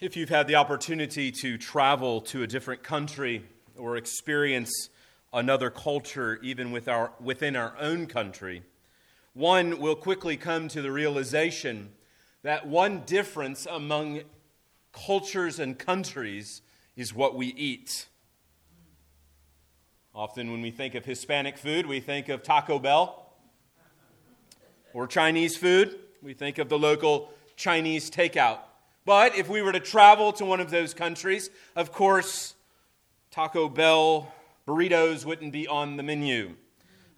If you've had the opportunity to travel to a different country or experience another culture, even with our, within our own country, one will quickly come to the realization that one difference among cultures and countries is what we eat. Often, when we think of Hispanic food, we think of Taco Bell. Or Chinese food, we think of the local Chinese takeout but if we were to travel to one of those countries, of course, Taco Bell burritos wouldn't be on the menu,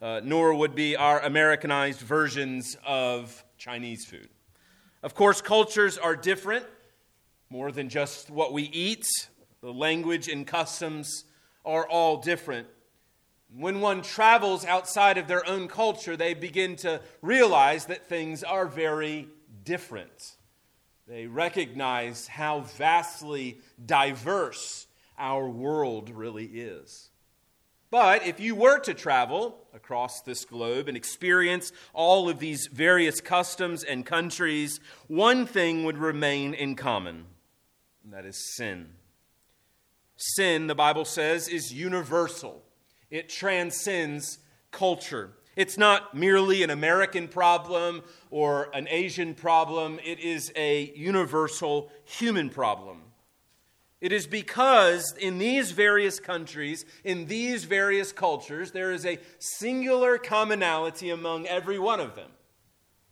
uh, nor would be our Americanized versions of Chinese food. Of course, cultures are different, more than just what we eat. The language and customs are all different. When one travels outside of their own culture, they begin to realize that things are very different. They recognize how vastly diverse our world really is. But if you were to travel across this globe and experience all of these various customs and countries, one thing would remain in common, and that is sin. Sin, the Bible says, is universal, it transcends culture. It's not merely an American problem or an Asian problem, it is a universal human problem. It is because in these various countries, in these various cultures, there is a singular commonality among every one of them,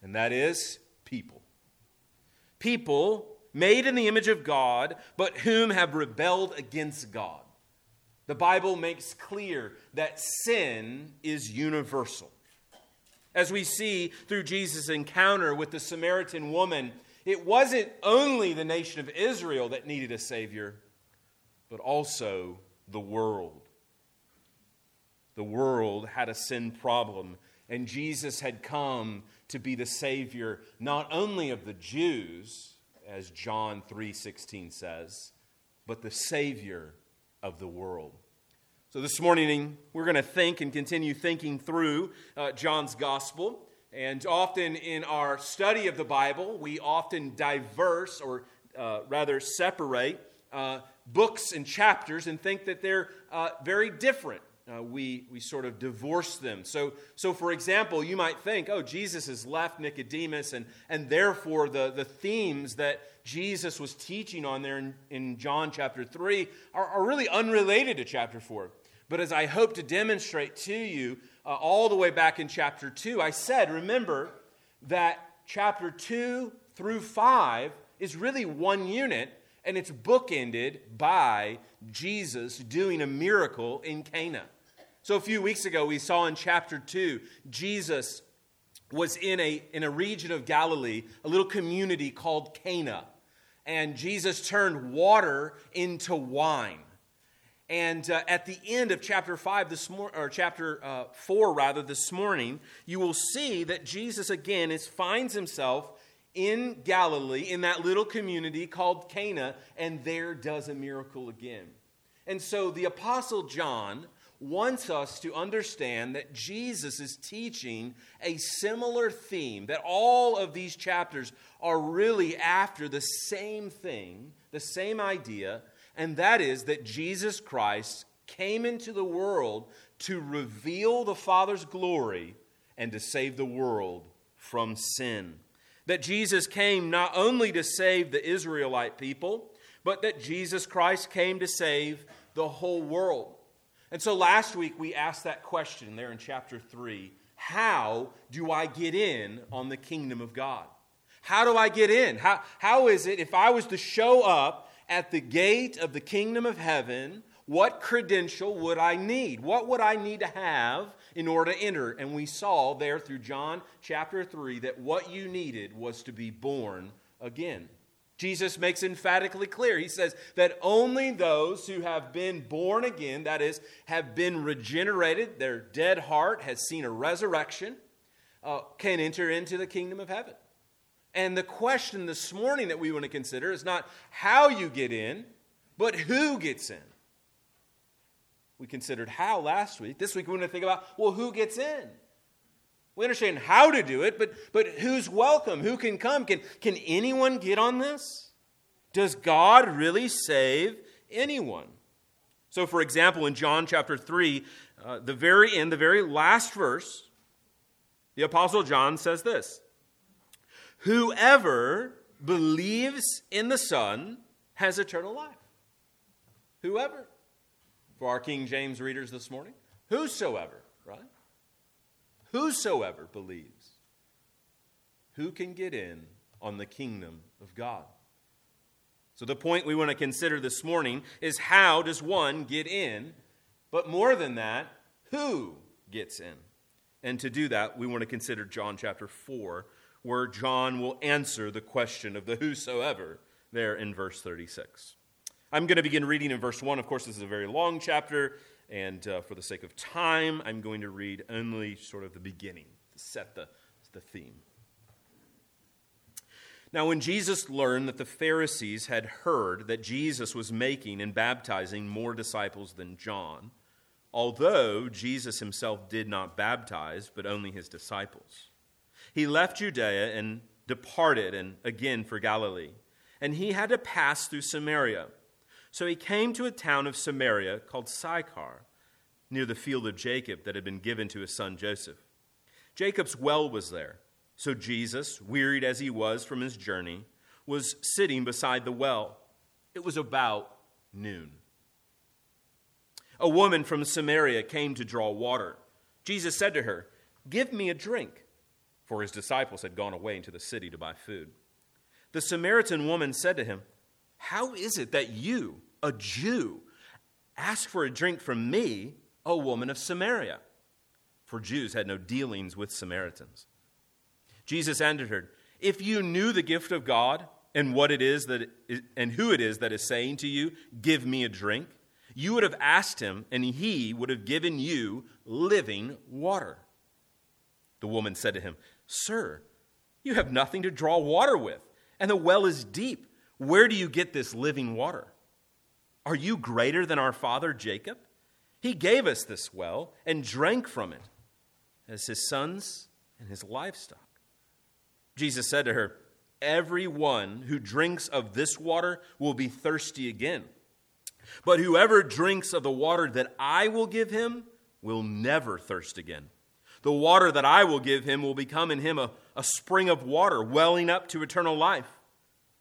and that is people. People made in the image of God, but whom have rebelled against God. The Bible makes clear that sin is universal. As we see through Jesus' encounter with the Samaritan woman, it wasn't only the nation of Israel that needed a Savior, but also the world. The world had a sin problem, and Jesus had come to be the Savior not only of the Jews, as John 3:16 says, but the Savior of the world. So, this morning, we're going to think and continue thinking through uh, John's gospel. And often in our study of the Bible, we often diverse, or uh, rather separate, uh, books and chapters and think that they're uh, very different. Uh, we, we sort of divorce them. So, so, for example, you might think, oh, Jesus has left Nicodemus, and, and therefore the, the themes that Jesus was teaching on there in, in John chapter 3 are, are really unrelated to chapter 4. But as I hope to demonstrate to you uh, all the way back in chapter 2, I said, remember that chapter 2 through 5 is really one unit, and it's bookended by Jesus doing a miracle in Cana. So a few weeks ago, we saw in chapter 2, Jesus was in a, in a region of Galilee, a little community called Cana and Jesus turned water into wine. And uh, at the end of chapter five this mor- or chapter uh, four rather this morning, you will see that Jesus again is, finds himself in Galilee in that little community called Cana, and there does a miracle again. And so the apostle John wants us to understand that Jesus is teaching a similar theme, that all of these chapters are really after the same thing, the same idea, and that is that Jesus Christ came into the world to reveal the Father's glory and to save the world from sin. That Jesus came not only to save the Israelite people, but that Jesus Christ came to save the whole world. And so last week we asked that question there in chapter 3 How do I get in on the kingdom of God? How do I get in? How, how is it if I was to show up at the gate of the kingdom of heaven? What credential would I need? What would I need to have in order to enter? And we saw there through John chapter 3 that what you needed was to be born again. Jesus makes emphatically clear. He says that only those who have been born again, that is, have been regenerated, their dead heart has seen a resurrection, uh, can enter into the kingdom of heaven. And the question this morning that we want to consider is not how you get in, but who gets in. We considered how last week. This week we want to think about, well, who gets in? We understand how to do it, but, but who's welcome? Who can come? Can, can anyone get on this? Does God really save anyone? So, for example, in John chapter 3, uh, the very end, the very last verse, the Apostle John says this Whoever believes in the Son has eternal life. Whoever. For our King James readers this morning, whosoever? Whosoever believes. Who can get in on the kingdom of God? So, the point we want to consider this morning is how does one get in? But more than that, who gets in? And to do that, we want to consider John chapter 4, where John will answer the question of the whosoever there in verse 36. I'm going to begin reading in verse 1. Of course, this is a very long chapter, and uh, for the sake of time, I'm going to read only sort of the beginning to set the, the theme. Now, when Jesus learned that the Pharisees had heard that Jesus was making and baptizing more disciples than John, although Jesus himself did not baptize, but only his disciples, he left Judea and departed and again for Galilee. And he had to pass through Samaria. So he came to a town of Samaria called Sychar, near the field of Jacob that had been given to his son Joseph. Jacob's well was there. So Jesus, wearied as he was from his journey, was sitting beside the well. It was about noon. A woman from Samaria came to draw water. Jesus said to her, Give me a drink, for his disciples had gone away into the city to buy food. The Samaritan woman said to him, How is it that you, a Jew, ask for a drink from me, a woman of Samaria? For Jews had no dealings with Samaritans. Jesus answered her, If you knew the gift of God and what it is that is, and who it is that is saying to you, Give me a drink, you would have asked him, and he would have given you living water. The woman said to him, Sir, you have nothing to draw water with, and the well is deep. Where do you get this living water? Are you greater than our father Jacob? He gave us this well and drank from it, as his sons and his livestock. Jesus said to her, Everyone who drinks of this water will be thirsty again. But whoever drinks of the water that I will give him will never thirst again. The water that I will give him will become in him a, a spring of water welling up to eternal life.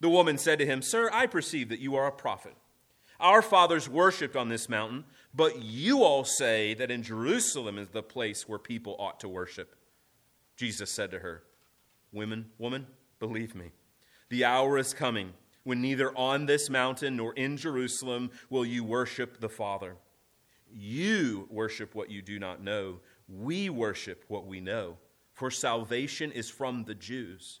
The woman said to him, Sir, I perceive that you are a prophet. Our fathers worshipped on this mountain, but you all say that in Jerusalem is the place where people ought to worship. Jesus said to her, Women, woman, believe me the hour is coming when neither on this mountain nor in Jerusalem will you worship the Father. You worship what you do not know. We worship what we know. For salvation is from the Jews.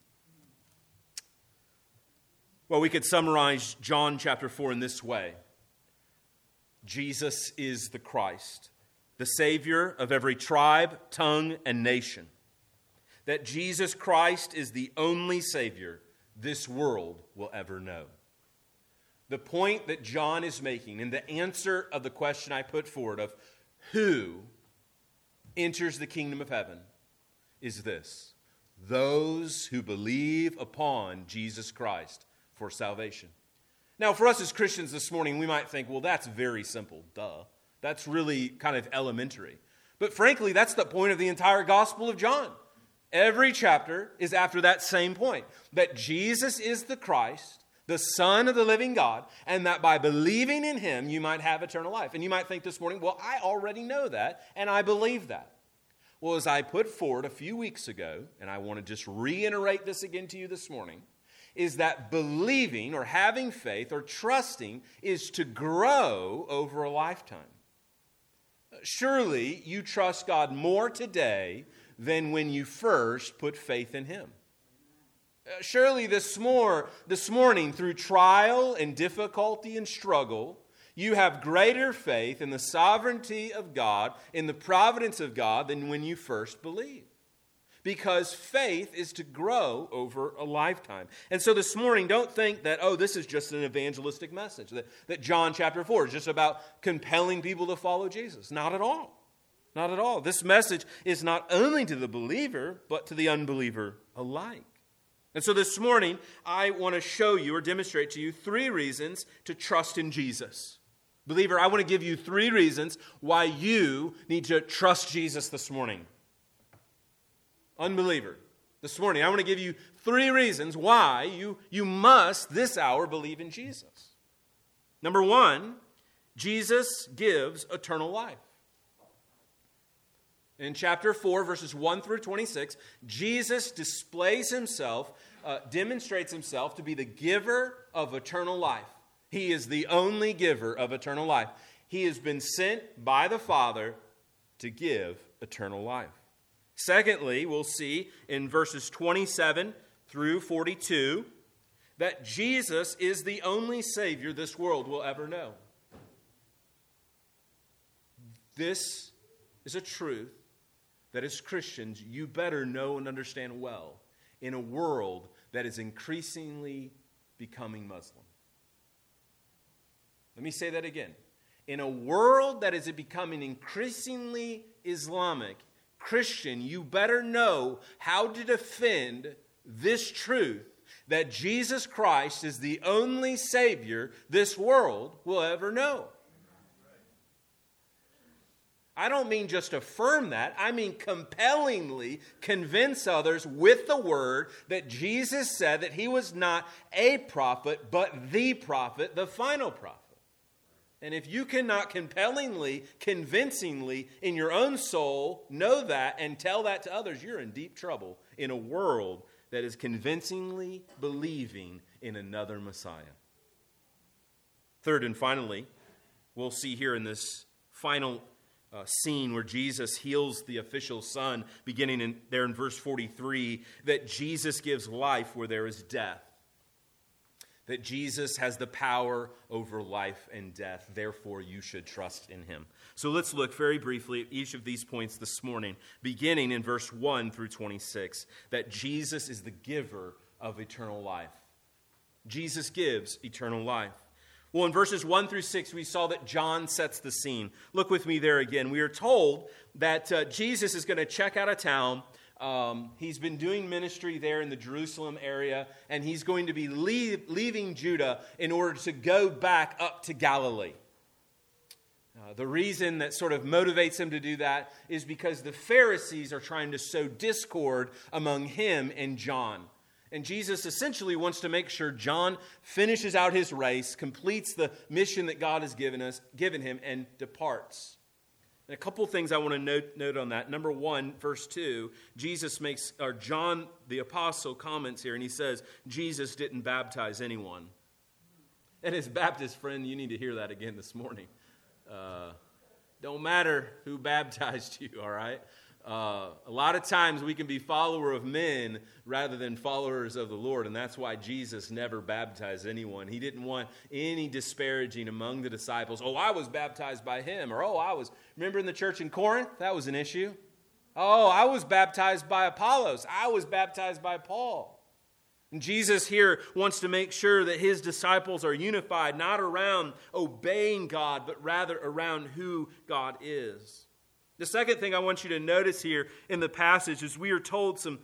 Well, we could summarize John chapter 4 in this way Jesus is the Christ, the Savior of every tribe, tongue, and nation that Jesus Christ is the only Savior this world will ever know. The point that John is making, and the answer of the question I put forward of who enters the kingdom of heaven, is this those who believe upon Jesus Christ for salvation. Now, for us as Christians this morning, we might think, well, that's very simple. Duh. That's really kind of elementary. But frankly, that's the point of the entire Gospel of John. Every chapter is after that same point that Jesus is the Christ, the Son of the living God, and that by believing in him you might have eternal life. And you might think this morning, well, I already know that, and I believe that. Well, as I put forward a few weeks ago, and I want to just reiterate this again to you this morning, is that believing or having faith or trusting is to grow over a lifetime. Surely you trust God more today than when you first put faith in Him. Uh, surely this, more, this morning, through trial and difficulty and struggle, you have greater faith in the sovereignty of God, in the providence of God, than when you first believed because faith is to grow over a lifetime. And so this morning, don't think that, oh, this is just an evangelistic message, that, that John chapter 4 is just about compelling people to follow Jesus. Not at all. Not at all. This message is not only to the believer, but to the unbeliever alike. And so this morning, I want to show you or demonstrate to you three reasons to trust in Jesus. Believer, I want to give you three reasons why you need to trust Jesus this morning unbeliever, this morning, I want to give you three reasons why you, you must this hour believe in Jesus. Number one, Jesus gives eternal life. In chapter 4, verses 1 through 26, Jesus displays himself, uh, demonstrates himself to be the giver of eternal life. He is the only giver of eternal life. He has been sent by the Father to give eternal life. Secondly, we'll see in verses 27 through 42 that Jesus is the only Savior this world will ever know. This is a truth that as Christians you better know and understand well in a world that is increasingly becoming Muslim. Let me say that again. In a world that is becoming increasingly Islamic, Christian, you better know how to defend this truth that Jesus Christ is the only Savior this world will ever know. I don't mean just affirm that, I mean compellingly convince others with the word that Jesus said that he was not a prophet, but the prophet, the final prophet. And if you cannot compellingly, convincingly, in your own soul know that and tell that to others, you're in deep trouble in a world that is convincingly believing in another Messiah. Third and finally, we'll see here in this final uh, scene where Jesus heals the official son, beginning in, there in verse 43, that Jesus gives life where there is death that Jesus has the power over life and death. Therefore, you should trust in him. So let's look very briefly at each of these points this morning, beginning in verse 1 through 26, that Jesus is the giver of eternal life. Jesus gives eternal life. Well, in verses 1 through 6, we saw that John sets the scene. Look with me there again. We are told that uh, Jesus is going to check out a town um, he's been doing ministry there in the Jerusalem area, and he's going to be leave, leaving Judah in order to go back up to Galilee. Uh, the reason that sort of motivates him to do that is because the Pharisees are trying to sow discord among him and John. And Jesus essentially wants to make sure John finishes out his race, completes the mission that God has given us, given him, and departs. And a couple things I want to note, note on that. Number one, verse 2, Jesus makes, or John the apostle comments here, and he says, Jesus didn't baptize anyone. And his Baptist friend, you need to hear that again this morning. Uh, don't matter who baptized you, all right? Uh, a lot of times we can be follower of men rather than followers of the Lord, and that's why Jesus never baptized anyone. He didn't want any disparaging among the disciples. Oh, I was baptized by him, or oh, I was. Remember in the church in Corinth? That was an issue. Oh, I was baptized by Apollos. I was baptized by Paul. And Jesus here wants to make sure that his disciples are unified, not around obeying God, but rather around who God is. The second thing I want you to notice here in the passage is we are told some,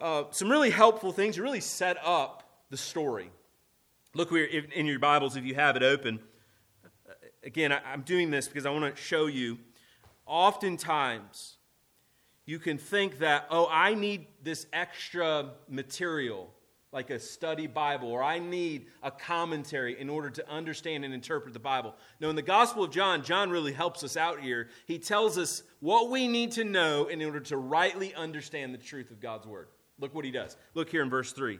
uh, some really helpful things to really set up the story. Look in your Bibles if you have it open. Again, I'm doing this because I want to show you. Oftentimes, you can think that, oh, I need this extra material like a study Bible, or I need a commentary in order to understand and interpret the Bible. No, in the Gospel of John, John really helps us out here. He tells us what we need to know in order to rightly understand the truth of God's Word. Look what he does. Look here in verse 3.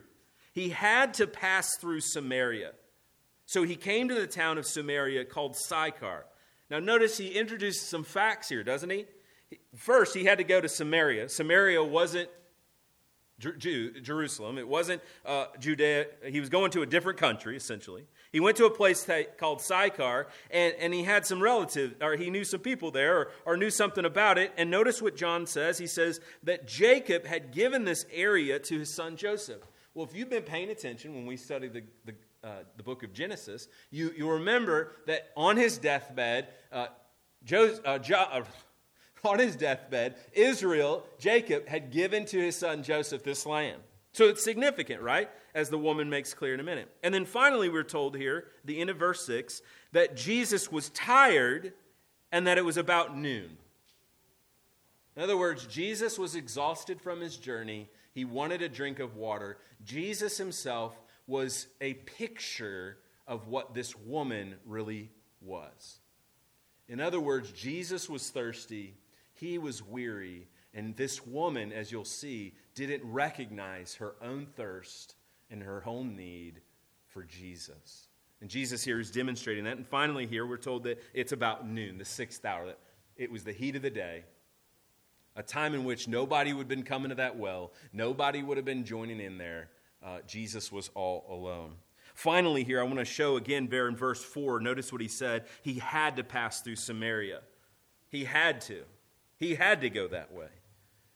He had to pass through Samaria. So he came to the town of Samaria called Sychar. Now, notice he introduces some facts here, doesn't he? First, he had to go to Samaria. Samaria wasn't Jew, Jerusalem. It wasn't uh, Judea. He was going to a different country, essentially. He went to a place that, called Sychar, and, and he had some relatives, or he knew some people there, or, or knew something about it. And notice what John says. He says that Jacob had given this area to his son Joseph. Well, if you've been paying attention when we study the, the, uh, the book of Genesis, you, you remember that on his deathbed, uh, Joseph, uh, jo- uh, on his deathbed, Israel, Jacob, had given to his son Joseph this land. So it's significant, right? As the woman makes clear in a minute. And then finally, we're told here, the end of verse 6, that Jesus was tired and that it was about noon. In other words, Jesus was exhausted from his journey. He wanted a drink of water. Jesus himself was a picture of what this woman really was. In other words, Jesus was thirsty he was weary, and this woman, as you'll see, didn't recognize her own thirst and her own need for Jesus. And Jesus here is demonstrating that. And finally, here we're told that it's about noon, the sixth hour. That it was the heat of the day, a time in which nobody would have been coming to that well, nobody would have been joining in there. Uh, Jesus was all alone. Finally, here I want to show again there in verse 4. Notice what he said. He had to pass through Samaria. He had to. He had to go that way.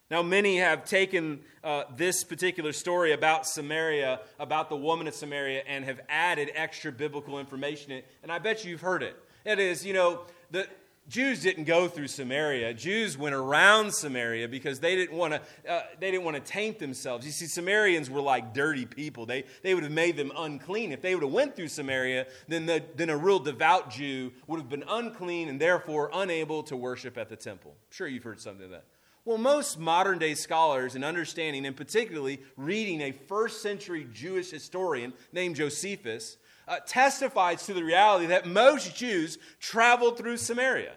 Now, many have taken uh, this particular story about Samaria, about the woman of Samaria, and have added extra biblical information in it. And I bet you've heard it. It is, you know, the, Jews didn't go through Samaria. Jews went around Samaria because they didn't want to. Uh, they didn't want to taint themselves. You see, Samaritans were like dirty people. They they would have made them unclean if they would have went through Samaria. Then the, then a real devout Jew would have been unclean and therefore unable to worship at the temple. I'm sure you've heard something of that. Well, most modern day scholars in understanding, and particularly reading a first century Jewish historian named Josephus, uh, testifies to the reality that most Jews traveled through Samaria.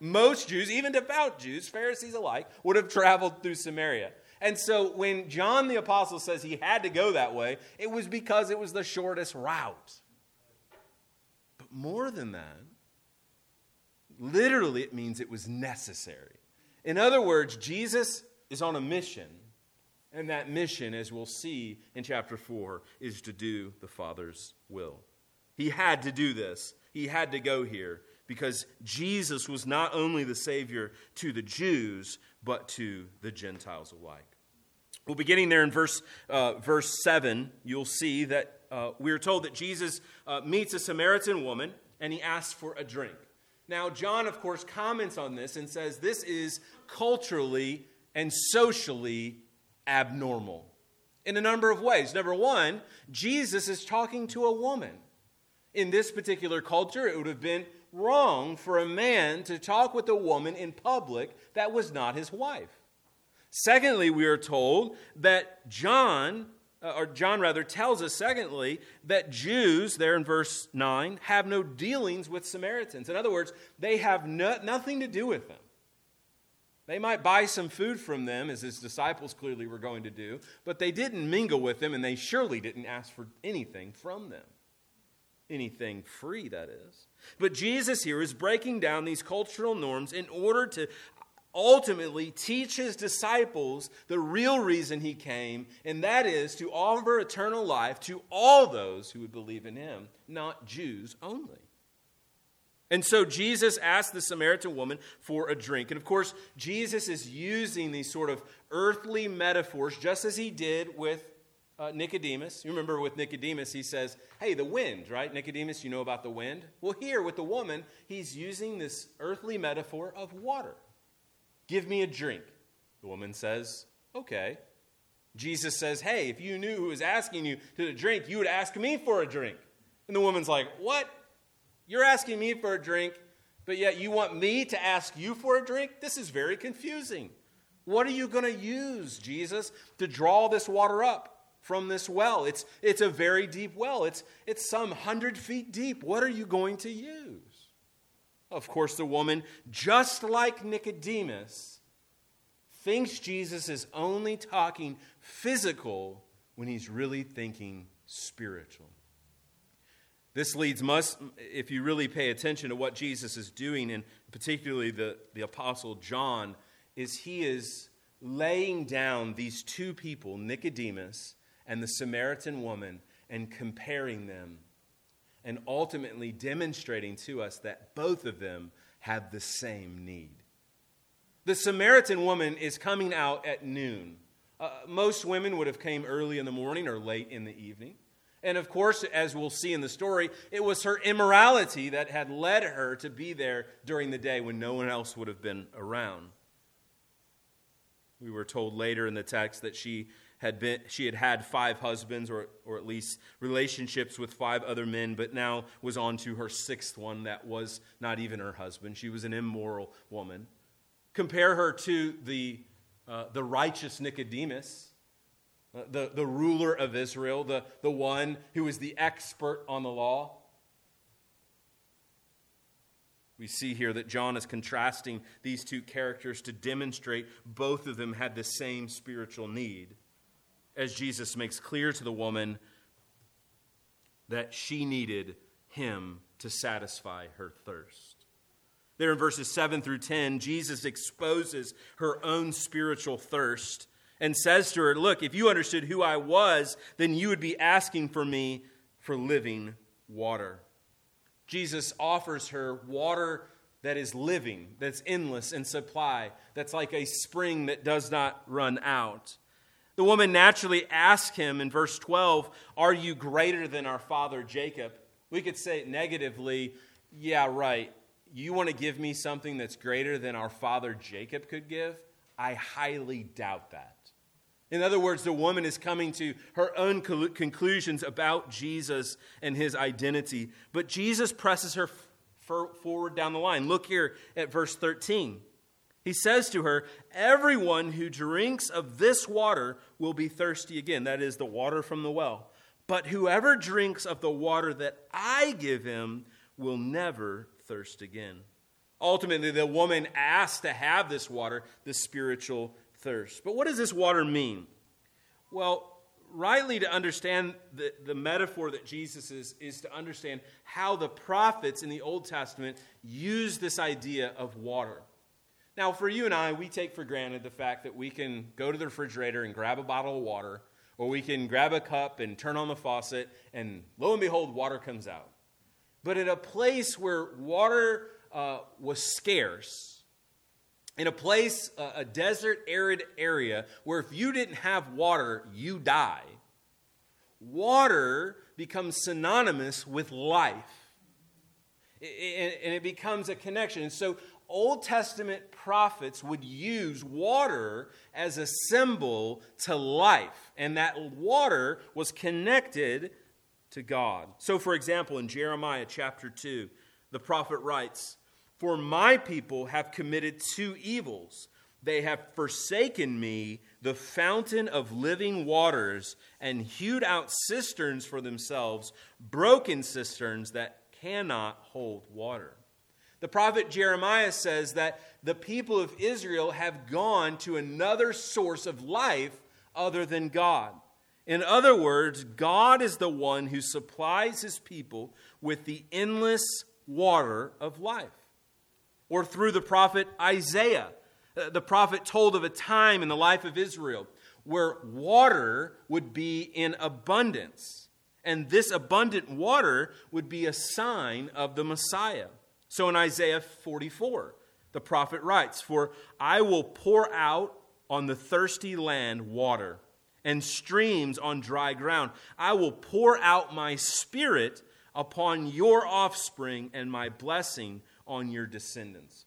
Most Jews, even devout Jews, Pharisees alike, would have traveled through Samaria. And so when John the Apostle says he had to go that way, it was because it was the shortest route. But more than that, literally, it means it was necessary. In other words, Jesus is on a mission and that mission, as we'll see in chapter 4, is to do the Father's will. He had to do this, he had to go here because Jesus was not only the Savior to the Jews, but to the Gentiles alike. Well, beginning there in verse, uh, verse 7, you'll see that uh, we are told that Jesus uh, meets a Samaritan woman and he asks for a drink. Now, John, of course, comments on this and says this is culturally and socially abnormal in a number of ways. Number one, Jesus is talking to a woman. In this particular culture, it would have been wrong for a man to talk with a woman in public that was not his wife. Secondly, we are told that John, uh, or John rather, tells us, secondly, that Jews, there in verse 9, have no dealings with Samaritans. In other words, they have no, nothing to do with them. They might buy some food from them, as his disciples clearly were going to do, but they didn't mingle with them, and they surely didn't ask for anything from them. Anything free, that is. But Jesus here is breaking down these cultural norms in order to ultimately teach his disciples the real reason he came, and that is to offer eternal life to all those who would believe in him, not Jews only. And so Jesus asked the Samaritan woman for a drink. And of course, Jesus is using these sort of earthly metaphors, just as he did with uh, Nicodemus. You remember with Nicodemus, he says, Hey, the wind, right? Nicodemus, you know about the wind? Well, here with the woman, he's using this earthly metaphor of water. Give me a drink. The woman says, Okay. Jesus says, Hey, if you knew who was asking you to drink, you would ask me for a drink. And the woman's like, What? You're asking me for a drink, but yet you want me to ask you for a drink? This is very confusing. What are you going to use, Jesus, to draw this water up? from this well. It's, it's a very deep well, it's, it's some hundred feet deep. What are you going to use? Of course, the woman, just like Nicodemus, thinks Jesus is only talking physical when he's really thinking spiritual. This leads must, if you really pay attention to what Jesus is doing, and particularly the, the Apostle John, is he is laying down these two people, Nicodemus and the Samaritan woman and comparing them and ultimately demonstrating to us that both of them have the same need. The Samaritan woman is coming out at noon. Uh, most women would have came early in the morning or late in the evening. And of course, as we'll see in the story, it was her immorality that had led her to be there during the day when no one else would have been around. We were told later in the text that she had been she had had five husbands or or at least relationships with five other men but now was on to her sixth one that was not even her husband. She was an immoral woman. Compare her to the uh, the righteous nicodemus Uh, the, the ruler of israel the, the one who was the expert on the law we see here that John is contrasting these two characters to demonstrate both of them had the same spiritual need as Jesus makes clear to the woman that she needed him to satisfy her thirst. There in verses 7 through 10, Jesus exposes her own spiritual thirst and says to her, Look, if you understood who I was, then you would be asking for me for living water. Jesus offers her water that is living, that's endless in supply, that's like a spring that does not run out. The woman naturally asks him in verse 12, Are you greater than our father Jacob? We could say it negatively, Yeah, right. You want to give me something that's greater than our father Jacob could give? I highly doubt that. In other words, the woman is coming to her own conclusions about Jesus and his identity. But Jesus presses her forward down the line. Look here at verse 13. He says to her, Everyone who drinks of this water will be thirsty again. That is the water from the well. But whoever drinks of the water that I give him will never thirst again. Ultimately, the woman asked to have this water, this spiritual thirst. But what does this water mean? Well, rightly to understand the, the metaphor that Jesus is, is to understand how the prophets in the Old Testament use this idea of water. Now, for you and I, we take for granted the fact that we can go to the refrigerator and grab a bottle of water, or we can grab a cup and turn on the faucet, and lo and behold, water comes out. But in a place where water uh, was scarce, in a place, uh, a desert, arid area, where if you didn't have water, you die, water becomes synonymous with life. And it becomes a connection. And so Old Testament prophets would use water as a symbol to life, and that water was connected to God. So, for example, in Jeremiah chapter 2, the prophet writes, For my people have committed two evils. They have forsaken me, the fountain of living waters, and hewed out cisterns for themselves, broken cisterns that cannot hold water. The prophet Jeremiah says that the people of Israel have gone to another source of life other than God. In other words, God is the one who supplies his people with the endless water of life. Or through the prophet Isaiah, uh, the prophet told of a time in the life of Israel where water would be in abundance. And this abundant water would be a sign of the Messiah. So in Isaiah 44, the prophet writes, For I will pour out on the thirsty land water and streams on dry ground. I will pour out my spirit upon your offspring and my blessing on your descendants.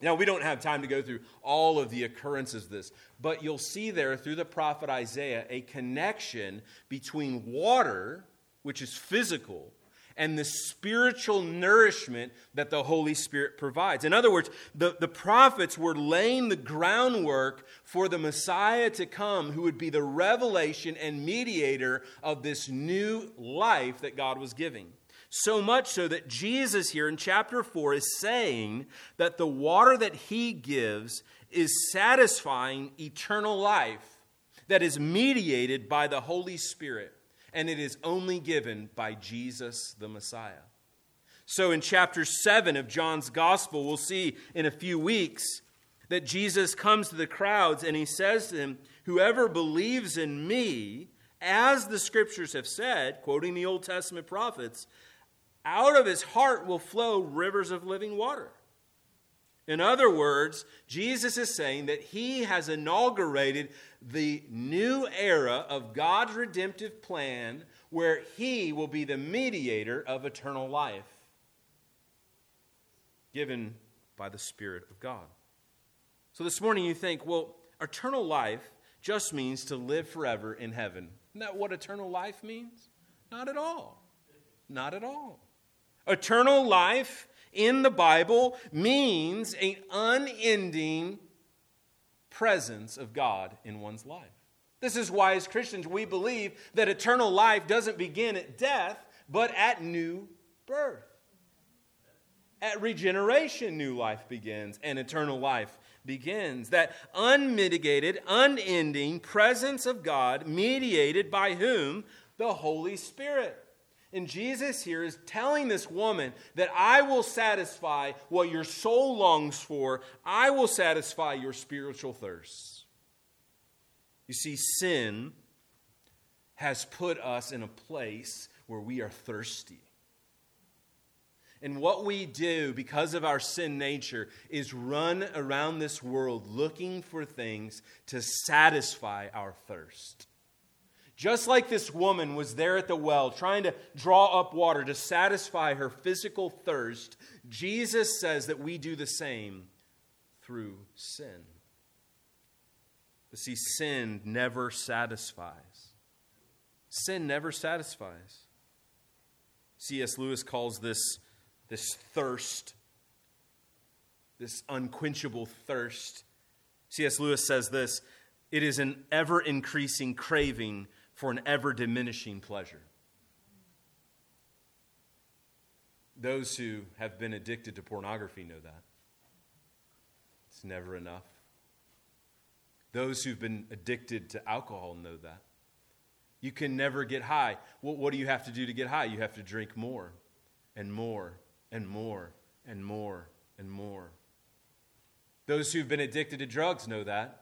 Now, we don't have time to go through all of the occurrences of this, but you'll see there through the prophet Isaiah a connection between water, which is physical, and the spiritual nourishment that the Holy Spirit provides. In other words, the, the prophets were laying the groundwork for the Messiah to come, who would be the revelation and mediator of this new life that God was giving. So much so that Jesus here in chapter 4 is saying that the water that he gives is satisfying eternal life that is mediated by the Holy Spirit and it is only given by Jesus the Messiah. So in chapter 7 of John's Gospel, we'll see in a few weeks that Jesus comes to the crowds and he says to them, Whoever believes in me, as the scriptures have said, quoting the Old Testament prophets, out of his heart will flow rivers of living water. In other words, Jesus is saying that he has inaugurated the new era of God's redemptive plan where he will be the mediator of eternal life given by the Spirit of God. So this morning you think, well, eternal life just means to live forever in heaven. Isn't that what eternal life means? Not at all. Not at all. Eternal life in the Bible means an unending presence of God in one's life. This is why, as Christians, we believe that eternal life doesn't begin at death, but at new birth. At regeneration, new life begins and eternal life begins. That unmitigated, unending presence of God, mediated by whom? The Holy Spirit. And Jesus here is telling this woman that I will satisfy what your soul longs for, I will satisfy your spiritual thirst. You see, sin has put us in a place where we are thirsty. And what we do because of our sin nature is run around this world looking for things to satisfy our thirst. Just like this woman was there at the well trying to draw up water to satisfy her physical thirst, Jesus says that we do the same through sin. But see, sin never satisfies. Sin never satisfies. C.S. Lewis calls this, this thirst, this unquenchable thirst. C.S. Lewis says this it is an ever increasing craving for an ever diminishing pleasure. Those who have been addicted to pornography know that. It's never enough. Those who've been addicted to alcohol know that. You can never get high. Well, what do you have to do to get high? You have to drink more and more and more and more and more. Those who've been addicted to drugs know that.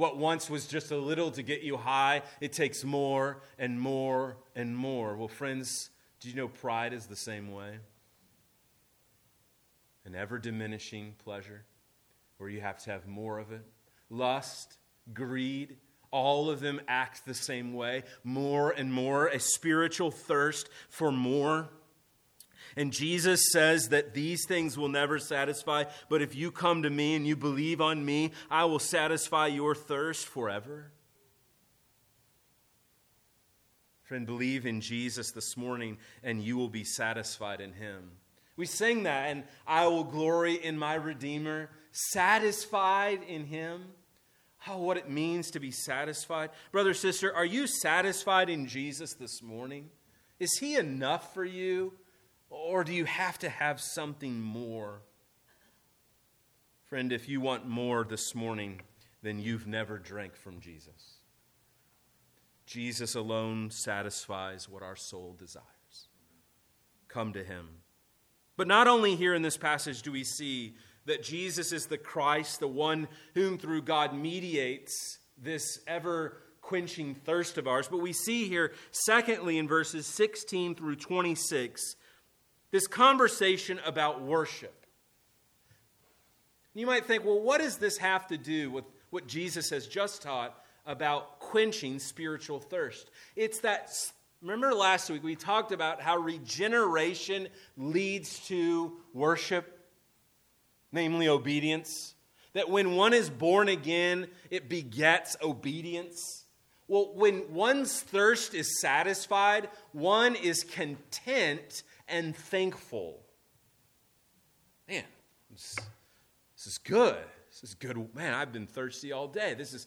What once was just a little to get you high, it takes more and more and more. Well, friends, do you know pride is the same way? An ever diminishing pleasure where you have to have more of it. Lust, greed, all of them act the same way. More and more, a spiritual thirst for more. And Jesus says that these things will never satisfy, but if you come to me and you believe on me, I will satisfy your thirst forever. Friend, believe in Jesus this morning and you will be satisfied in him. We sing that, and I will glory in my Redeemer, satisfied in him. Oh, what it means to be satisfied. Brother, sister, are you satisfied in Jesus this morning? Is he enough for you? Or do you have to have something more? Friend, if you want more this morning, then you've never drank from Jesus. Jesus alone satisfies what our soul desires. Come to him. But not only here in this passage do we see that Jesus is the Christ, the one whom through God mediates this ever quenching thirst of ours, but we see here, secondly, in verses 16 through 26, this conversation about worship. You might think, well, what does this have to do with what Jesus has just taught about quenching spiritual thirst? It's that, remember last week we talked about how regeneration leads to worship, namely obedience. That when one is born again, it begets obedience. Well, when one's thirst is satisfied, one is content and thankful. Man, this, this is good. This is good. Man, I've been thirsty all day. This is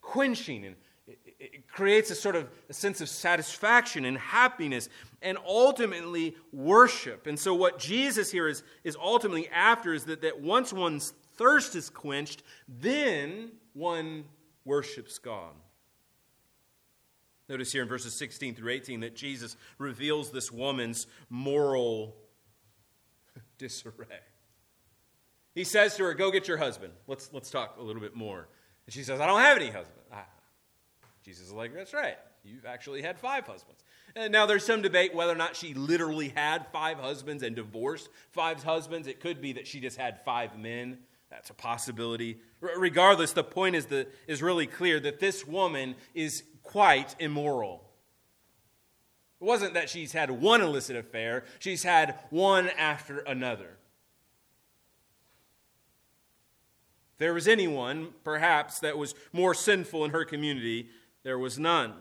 quenching and it, it creates a sort of a sense of satisfaction and happiness and ultimately worship. And so, what Jesus here is, is ultimately after is that, that once one's thirst is quenched, then one worships God. Notice here in verses 16 through 18 that Jesus reveals this woman's moral disarray. He says to her, Go get your husband. Let's, let's talk a little bit more. And she says, I don't have any husband. Ah. Jesus is like, That's right. You've actually had five husbands. And now there's some debate whether or not she literally had five husbands and divorced five husbands. It could be that she just had five men. That's a possibility. R- regardless, the point is, the, is really clear that this woman is quite immoral. It wasn't that she's had one illicit affair, she's had one after another. If there was anyone, perhaps, that was more sinful in her community, there was none.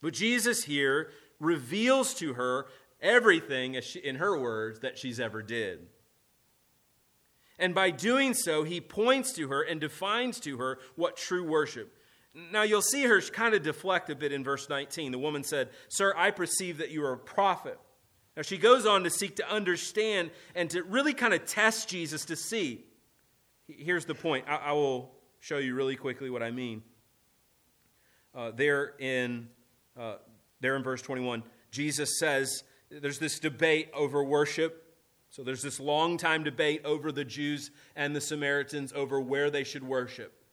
But Jesus here reveals to her everything, in her words, that she's ever did. And by doing so, he points to her and defines to her what true worship now you'll see her kind of deflect a bit in verse 19. The woman said, Sir, I perceive that you are a prophet. Now she goes on to seek to understand and to really kind of test Jesus to see. Here's the point. I, I will show you really quickly what I mean. Uh, there in uh, there in verse 21, Jesus says there's this debate over worship. So there's this long time debate over the Jews and the Samaritans over where they should worship.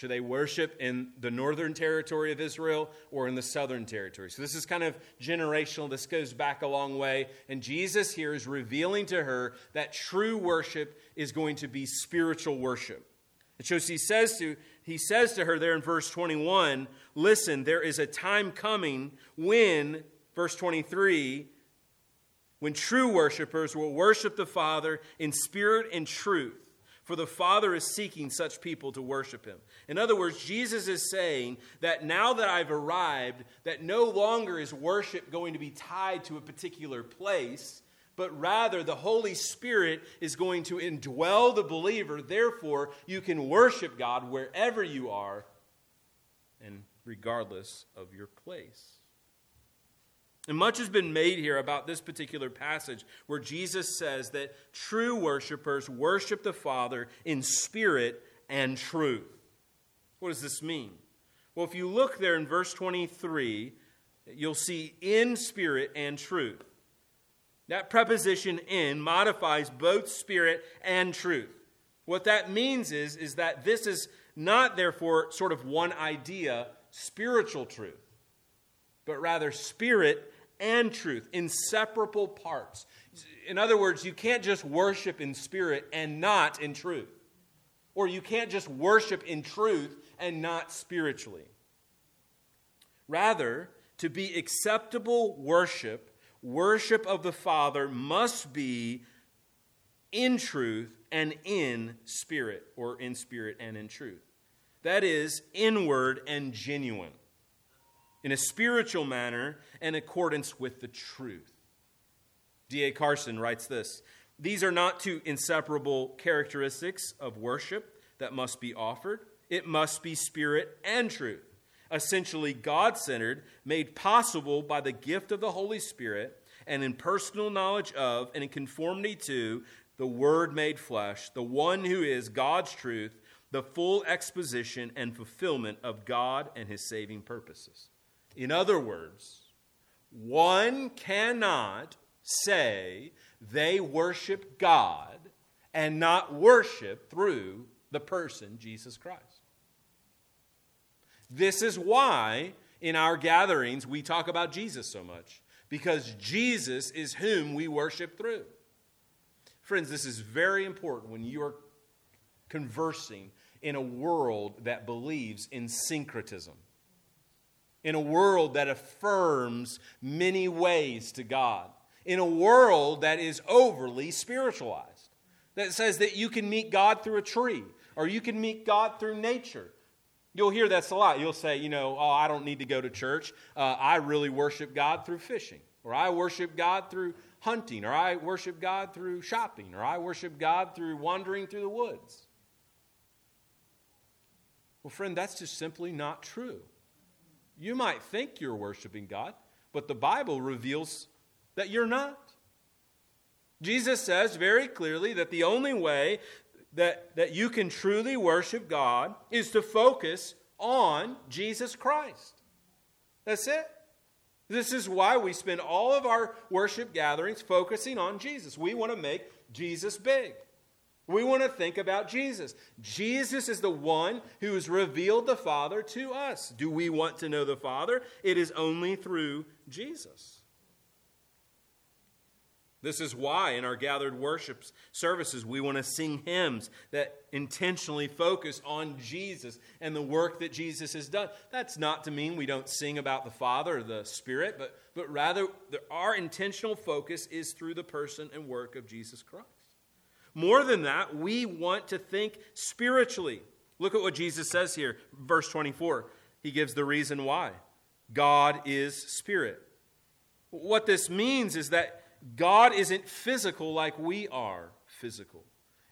Should they worship in the northern territory of Israel or in the southern territory? So this is kind of generational. This goes back a long way. And Jesus here is revealing to her that true worship is going to be spiritual worship. And so he says to he says to her there in verse 21, listen, there is a time coming when, verse 23, when true worshipers will worship the Father in spirit and truth for the Father is seeking such people to worship him. In other words, Jesus is saying that now that I've arrived, that no longer is worship going to be tied to a particular place, but rather the Holy Spirit is going to indwell the believer. Therefore, you can worship God wherever you are and regardless of your place. And much has been made here about this particular passage where Jesus says that true worshipers worship the Father in spirit and truth. What does this mean? Well, if you look there in verse 23, you'll see in spirit and truth. That preposition in modifies both spirit and truth. What that means is, is that this is not, therefore, sort of one idea, spiritual truth, but rather spirit and truth, inseparable parts. In other words, you can't just worship in spirit and not in truth. Or you can't just worship in truth and not spiritually. Rather, to be acceptable worship, worship of the Father must be in truth and in spirit, or in spirit and in truth. That is, inward and genuine in a spiritual manner in accordance with the truth. D.A. Carson writes this These are not two inseparable characteristics of worship that must be offered, it must be spirit and truth. Essentially, God centered, made possible by the gift of the Holy Spirit, and in personal knowledge of and in conformity to the Word made flesh, the one who is God's truth, the full exposition and fulfillment of God and His saving purposes. In other words, one cannot say they worship God and not worship through the person Jesus Christ. This is why in our gatherings we talk about Jesus so much, because Jesus is whom we worship through. Friends, this is very important when you are conversing in a world that believes in syncretism in a world that affirms many ways to God, in a world that is overly spiritualized, that says that you can meet God through a tree or you can meet God through nature. You'll hear that's a lot. You'll say, you know, oh, I don't need to go to church. Uh, I really worship God through fishing, or I worship God through hunting, or I worship God through shopping, or I worship God through wandering through the woods. Well, friend, that's just simply not true. You might think you're worshiping God, but the Bible reveals that you're not. Jesus says very clearly that the only way that, that you can truly worship God is to focus on Jesus Christ. That's it. This is why we spend all of our worship gatherings focusing on Jesus. We want to make Jesus big. We want to think about Jesus. Jesus is the one who has revealed the Father to us. Do we want to know the Father? It is only through Jesus. This is why in our gathered worship services we want to sing hymns that intentionally focus on Jesus and the work that Jesus has done. That's not to mean we don't sing about the Father or the Spirit, but, but rather our intentional focus is through the person and work of Jesus Christ. More than that, we want to think spiritually. Look at what Jesus says here, verse 24. He gives the reason why God is spirit. What this means is that God isn't physical like we are physical.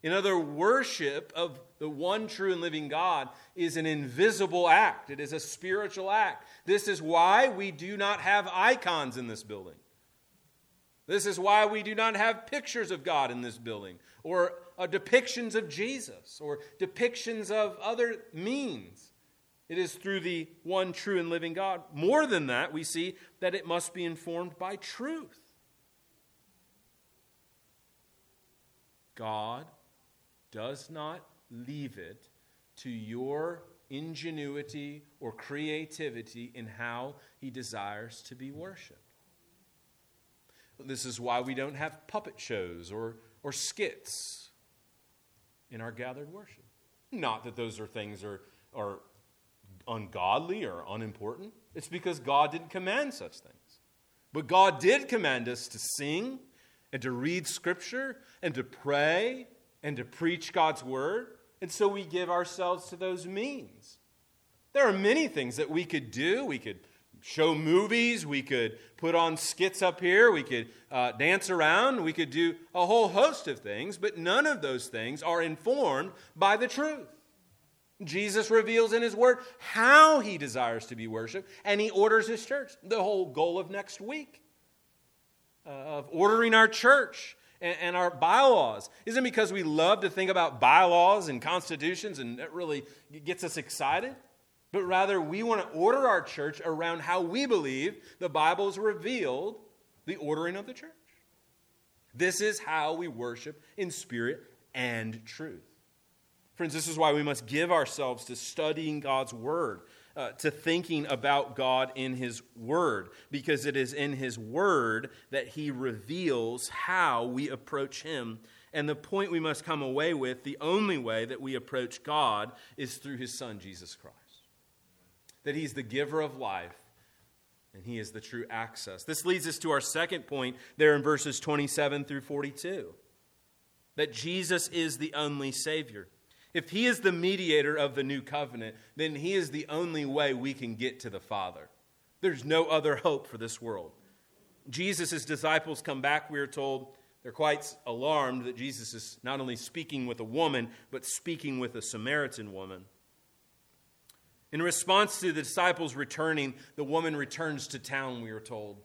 In other, worship of the one true and living God is an invisible act, it is a spiritual act. This is why we do not have icons in this building. This is why we do not have pictures of God in this building, or uh, depictions of Jesus, or depictions of other means. It is through the one true and living God. More than that, we see that it must be informed by truth. God does not leave it to your ingenuity or creativity in how he desires to be worshiped. This is why we don't have puppet shows or, or skits in our gathered worship. Not that those are things are, are ungodly or unimportant. It's because God didn't command such things. But God did command us to sing and to read Scripture and to pray and to preach God's Word. And so we give ourselves to those means. There are many things that we could do. We could show movies, we could put on skits up here, we could uh, dance around, we could do a whole host of things, but none of those things are informed by the truth. Jesus reveals in his word how he desires to be worshiped, and he orders his church. The whole goal of next week uh, of ordering our church and, and our bylaws isn't because we love to think about bylaws and constitutions and that really gets us excited, but rather we want to order our church around how we believe the Bible has revealed the ordering of the church. This is how we worship in spirit and truth. Friends, this is why we must give ourselves to studying God's Word uh, to thinking about God in His Word, because it is in His Word that He reveals how we approach Him. And the point we must come away with the only way that we approach God is through His Son, Jesus Christ. That He's the giver of life and He is the true access. This leads us to our second point there in verses 27 through 42 that Jesus is the only Savior. If he is the mediator of the new covenant, then he is the only way we can get to the Father. There's no other hope for this world. Jesus' disciples come back, we are told. They're quite alarmed that Jesus is not only speaking with a woman, but speaking with a Samaritan woman. In response to the disciples returning, the woman returns to town, we are told,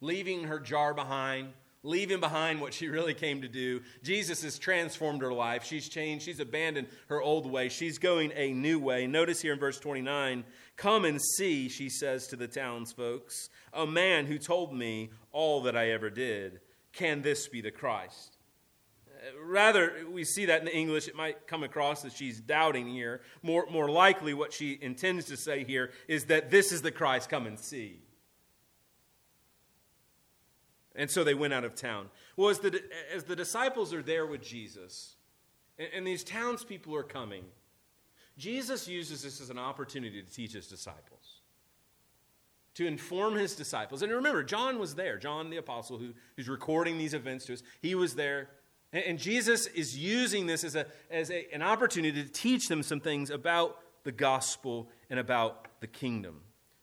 leaving her jar behind, leaving behind what she really came to do. Jesus has transformed her life. She's changed. She's abandoned her old way. She's going a new way. Notice here in verse 29 Come and see, she says to the townsfolks, a man who told me all that I ever did. Can this be the Christ? Uh, rather, we see that in the English, it might come across that she's doubting here. More, more likely, what she intends to say here is that this is the Christ, come and see. And so they went out of town. Well, as the, as the disciples are there with Jesus, and, and these townspeople are coming, Jesus uses this as an opportunity to teach his disciples, to inform his disciples. And remember, John was there, John the apostle, who, who's recording these events to us. He was there. And, and Jesus is using this as, a, as a, an opportunity to teach them some things about the gospel and about the kingdom.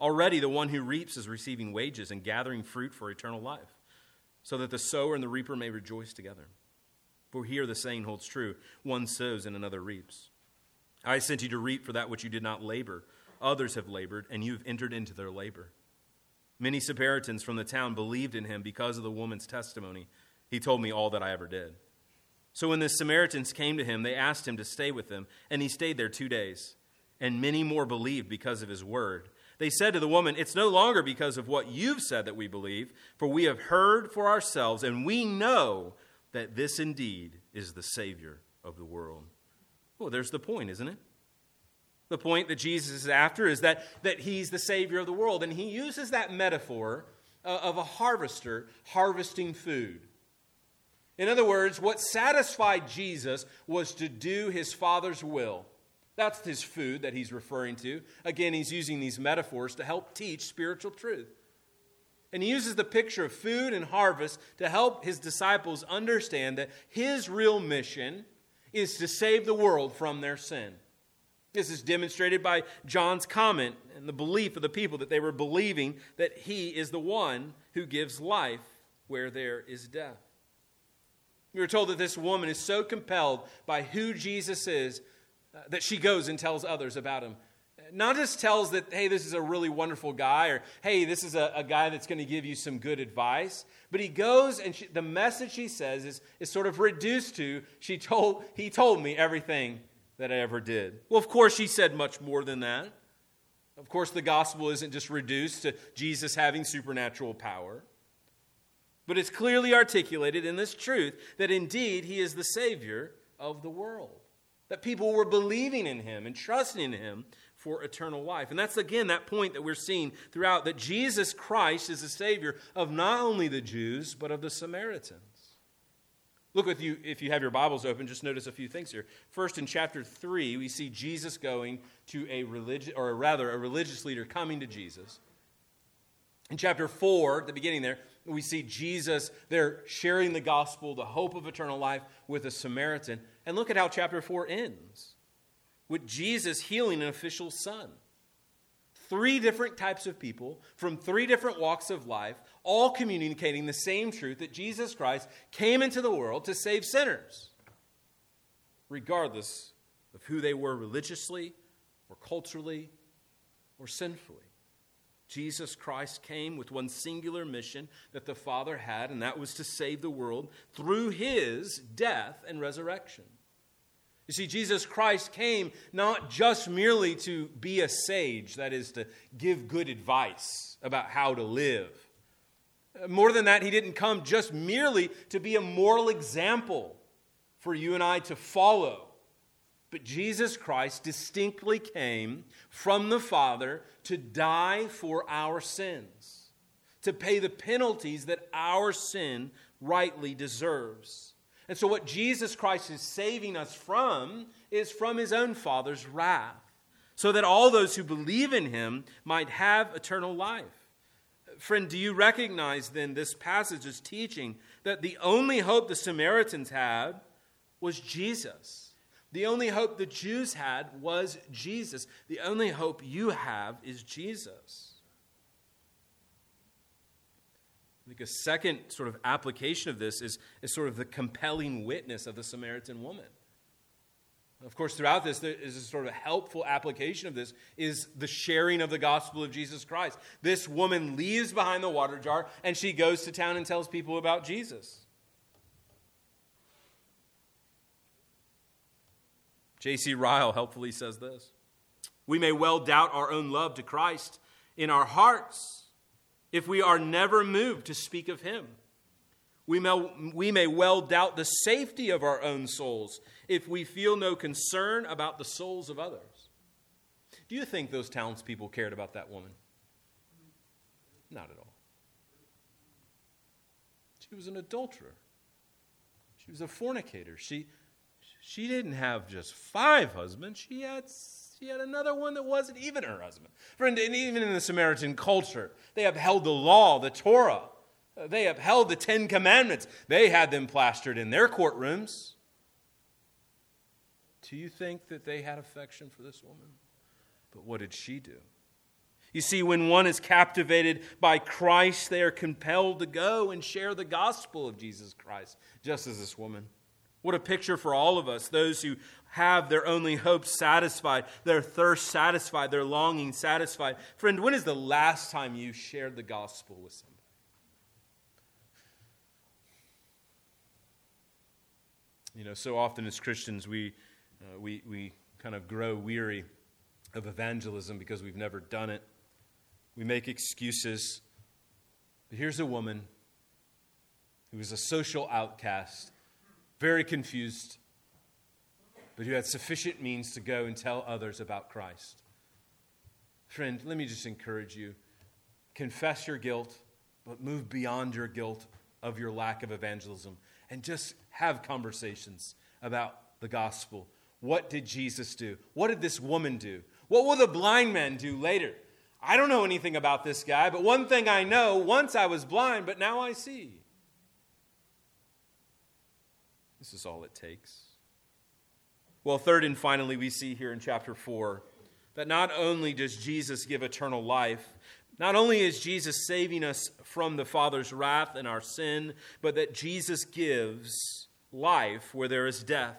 Already the one who reaps is receiving wages and gathering fruit for eternal life, so that the sower and the reaper may rejoice together. For here the saying holds true one sows and another reaps. I sent you to reap for that which you did not labor. Others have labored, and you have entered into their labor. Many Samaritans from the town believed in him because of the woman's testimony. He told me all that I ever did. So when the Samaritans came to him, they asked him to stay with them, and he stayed there two days. And many more believed because of his word. They said to the woman, It's no longer because of what you've said that we believe, for we have heard for ourselves, and we know that this indeed is the Savior of the world. Well, there's the point, isn't it? The point that Jesus is after is that, that he's the Savior of the world. And he uses that metaphor uh, of a harvester harvesting food. In other words, what satisfied Jesus was to do his Father's will. That's his food that he's referring to. Again, he's using these metaphors to help teach spiritual truth. And he uses the picture of food and harvest to help his disciples understand that his real mission is to save the world from their sin. This is demonstrated by John's comment and the belief of the people that they were believing that he is the one who gives life where there is death. We were told that this woman is so compelled by who Jesus is Uh, that she goes and tells others about him. Not just tells that, hey, this is a really wonderful guy, or hey, this is a, a guy that's going to give you some good advice, but he goes and she, the message she says is, is sort of reduced to, she told, he told me everything that I ever did. Well, of course, she said much more than that. Of course, the gospel isn't just reduced to Jesus having supernatural power. But it's clearly articulated in this truth that indeed he is the Savior of the world. That people were believing in him and trusting in him for eternal life. And that's again that point that we're seeing throughout that Jesus Christ is the Savior of not only the Jews, but of the Samaritans. Look with you, if you have your Bibles open, just notice a few things here. First, in chapter 3, we see Jesus going to a religious, or rather, a religious leader coming to Jesus. In chapter 4, at the beginning there, we see Jesus there sharing the gospel, the hope of eternal life with a Samaritan. And look at how chapter 4 ends with Jesus healing an official's son. Three different types of people from three different walks of life, all communicating the same truth that Jesus Christ came into the world to save sinners, regardless of who they were religiously or culturally or sinfully. Jesus Christ came with one singular mission that the Father had, and that was to save the world through his death and resurrection. You see, Jesus Christ came not just merely to be a sage, that is, to give good advice about how to live. More than that, he didn't come just merely to be a moral example for you and I to follow. But Jesus Christ distinctly came from the Father to die for our sins, to pay the penalties that our sin rightly deserves. And so, what Jesus Christ is saving us from is from his own Father's wrath, so that all those who believe in him might have eternal life. Friend, do you recognize then this passage is teaching that the only hope the Samaritans had was Jesus? The only hope the Jews had was Jesus. The only hope you have is Jesus. I think a second sort of application of this is, is sort of the compelling witness of the Samaritan woman. Of course, throughout this, there is a sort of helpful application of this is the sharing of the gospel of Jesus Christ. This woman leaves behind the water jar and she goes to town and tells people about Jesus. J.C. Ryle helpfully says this We may well doubt our own love to Christ in our hearts if we are never moved to speak of him. We may, we may well doubt the safety of our own souls if we feel no concern about the souls of others. Do you think those townspeople cared about that woman? Not at all. She was an adulterer. She was a fornicator. She, she didn't have just five husbands. She had, she had another one that wasn't even her husband. Friend, and even in the Samaritan culture, they upheld the law, the Torah. They upheld the Ten Commandments. They had them plastered in their courtrooms. Do you think that they had affection for this woman? But what did she do? You see, when one is captivated by Christ, they are compelled to go and share the gospel of Jesus Christ, just as this woman. What a picture for all of us, those who have their only hope satisfied, their thirst satisfied, their longing satisfied. Friend, when is the last time you shared the gospel with somebody? You know, so often as Christians, we, uh, we, we kind of grow weary of evangelism because we've never done it. We make excuses. But here's a woman who was a social outcast, very confused, but who had sufficient means to go and tell others about Christ. Friend, let me just encourage you confess your guilt, but move beyond your guilt of your lack of evangelism and just have conversations about the gospel. What did Jesus do? What did this woman do? What will the blind man do later? I don't know anything about this guy, but one thing I know once I was blind, but now I see. This is all it takes. Well, third and finally, we see here in chapter 4 that not only does Jesus give eternal life, not only is Jesus saving us from the Father's wrath and our sin, but that Jesus gives life where there is death.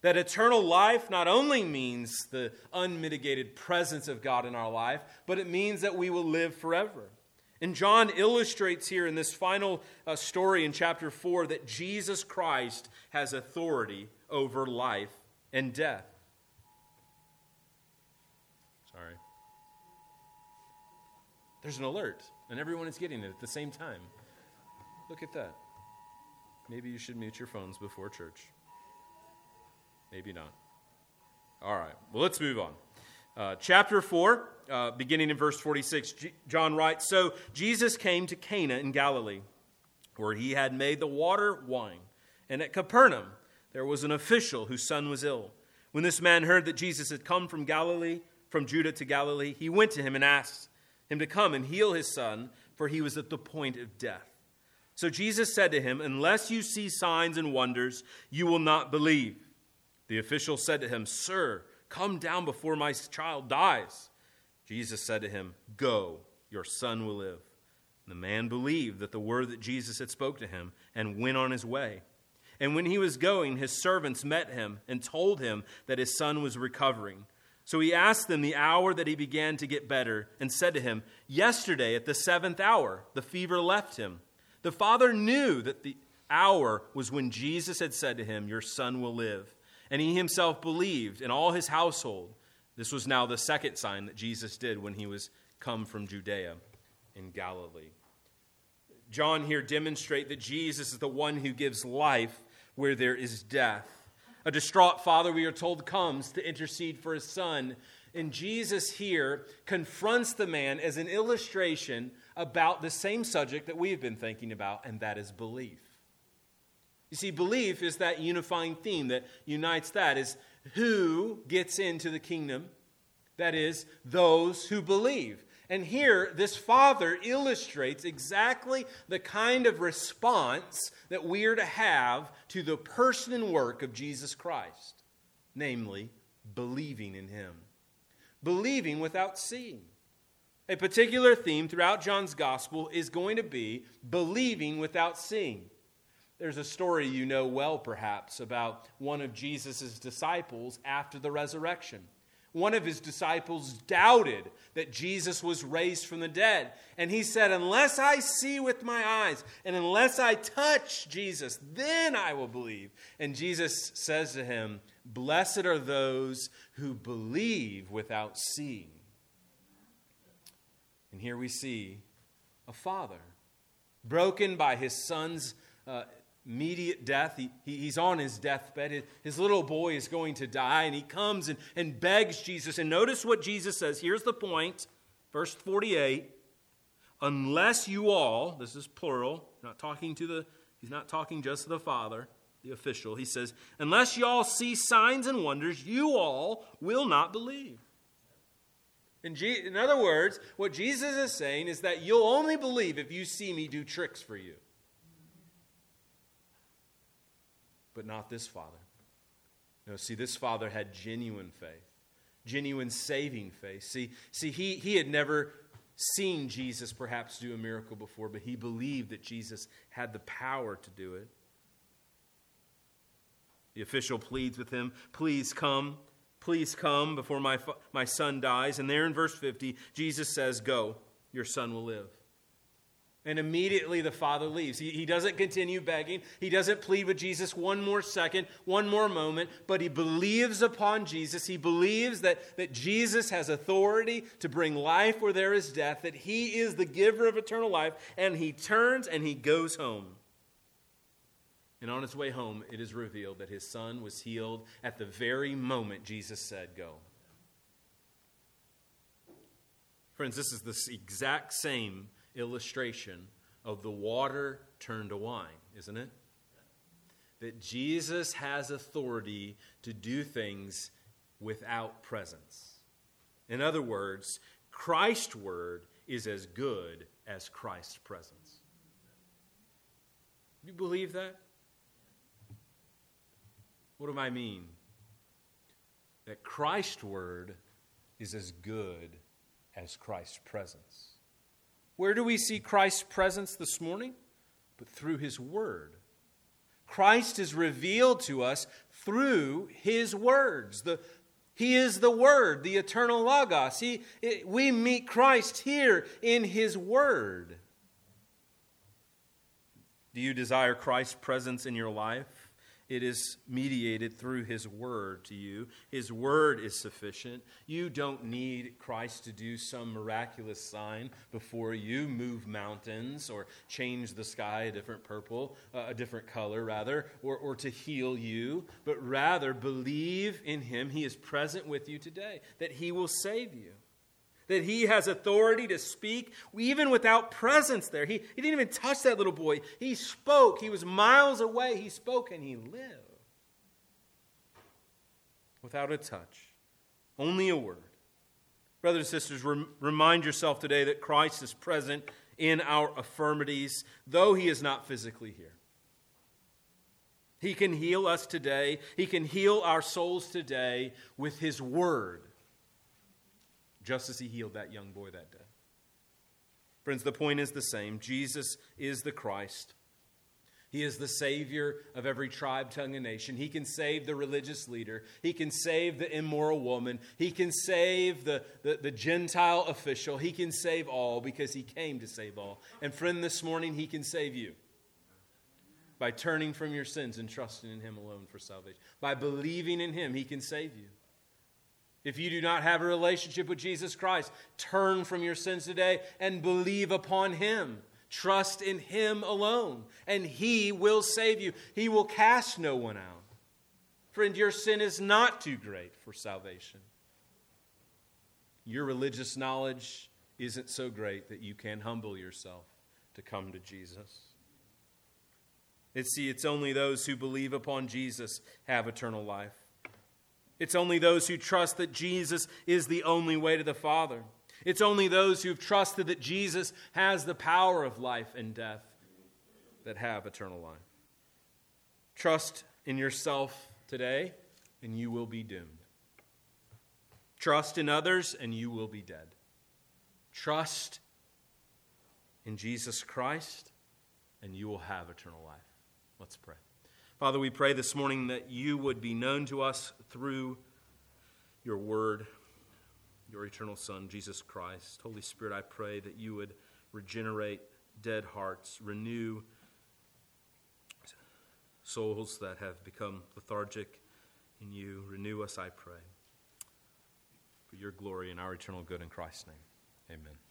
That eternal life not only means the unmitigated presence of God in our life, but it means that we will live forever. And John illustrates here in this final uh, story in chapter 4 that Jesus Christ has authority over life and death. Sorry. There's an alert, and everyone is getting it at the same time. Look at that. Maybe you should mute your phones before church. Maybe not. All right, well, let's move on. Uh, chapter 4, uh, beginning in verse 46, G- John writes So Jesus came to Cana in Galilee, where he had made the water wine. And at Capernaum, there was an official whose son was ill. When this man heard that Jesus had come from Galilee, from Judah to Galilee, he went to him and asked him to come and heal his son, for he was at the point of death. So Jesus said to him, Unless you see signs and wonders, you will not believe. The official said to him, Sir, come down before my child dies. Jesus said to him, Go, your son will live. The man believed that the word that Jesus had spoke to him and went on his way. And when he was going, his servants met him and told him that his son was recovering. So he asked them the hour that he began to get better and said to him, Yesterday at the seventh hour, the fever left him. The father knew that the hour was when Jesus had said to him, Your son will live. And he himself believed, in all his household. This was now the second sign that Jesus did when he was come from Judea in Galilee. John here demonstrate that Jesus is the one who gives life where there is death. A distraught father, we are told, comes to intercede for his son. And Jesus here confronts the man as an illustration about the same subject that we've been thinking about, and that is belief. You see, belief is that unifying theme that unites that is who gets into the kingdom? That is, those who believe. And here, this father illustrates exactly the kind of response that we are to have to the person and work of Jesus Christ, namely, believing in him. Believing without seeing. A particular theme throughout John's gospel is going to be believing without seeing. There's a story you know well, perhaps, about one of Jesus' disciples after the resurrection. One of his disciples doubted that Jesus was raised from the dead. And he said, Unless I see with my eyes and unless I touch Jesus, then I will believe. And Jesus says to him, Blessed are those who believe without seeing. And here we see a father broken by his son's uh, immediate death. He, he, he's on his deathbed. His, his little boy is going to die, and he comes and, and begs Jesus. And notice what Jesus says. Here's the point, verse 48. Unless you all, this is plural, not talking to the, he's not talking just to the Father, the official. He says, unless you all see signs and wonders, you all will not believe. In, G- in other words, what Jesus is saying is that you'll only believe if you see me do tricks for you. But not this father. No, see, this father had genuine faith, genuine saving faith. See, see he, he had never seen Jesus perhaps do a miracle before, but he believed that Jesus had the power to do it. The official pleads with him, Please come. Please come before my, my son dies. And there in verse 50, Jesus says, Go, your son will live. And immediately the father leaves. He, he doesn't continue begging. He doesn't plead with Jesus one more second, one more moment, but he believes upon Jesus. He believes that, that Jesus has authority to bring life where there is death, that he is the giver of eternal life, and he turns and he goes home. And on his way home, it is revealed that his son was healed at the very moment Jesus said, Go. Friends, this is the exact same illustration of the water turned to wine, isn't it? That Jesus has authority to do things without presence. In other words, Christ's word is as good as Christ's presence. You believe that? What do I mean? That Christ's word is as good as Christ's presence. Where do we see Christ's presence this morning? But through his word. Christ is revealed to us through his words. The, he is the Word, the eternal Logos. He, it, we meet Christ here in His Word. Do you desire Christ's presence in your life? It is mediated through His Word to you. His Word is sufficient. You don't need Christ to do some miraculous sign before you move mountains or change the sky a different purple, uh, a different color, rather, or, or to heal you, but rather believe in Him. He is present with you today, that He will save you that he has authority to speak even without presence there. He, he didn't even touch that little boy. He spoke. He was miles away. He spoke and he lived without a touch, only a word. Brothers and sisters, rem- remind yourself today that Christ is present in our affirmities, though he is not physically here. He can heal us today. He can heal our souls today with his word just as he healed that young boy that day. Friends, the point is the same Jesus is the Christ. He is the Savior of every tribe, tongue, and nation. He can save the religious leader. He can save the immoral woman. He can save the, the, the, Gentile official. He can save all because He came to save all. And, friend, this morning, He can save you by turning from your sins and trusting in Him alone for salvation. By believing in Him, He can save you. If you do not have a relationship with Jesus Christ, turn from your sins today and believe upon Him. Trust in Him alone, and He will save you. He will cast no one out. Friend, your sin is not too great for salvation. Your religious knowledge isn't so great that you can humble yourself to come to Jesus. It's, see, it's only those who believe upon Jesus have eternal life. It's only those who trust that Jesus is the only way to the Father. It's only those who've trusted that Jesus has the power of life and death that have eternal life. Trust in yourself today, and you will be doomed. Trust in others, and you will be dead. Trust in Jesus Christ, and you will have eternal life. Let's pray. Father, we pray this morning that you would be known to us through your word, your eternal Son, Jesus Christ. Holy Spirit, I pray that you would regenerate dead hearts, renew souls that have become lethargic in you. Renew us, I pray, for your glory and our eternal good in Christ's name. Amen.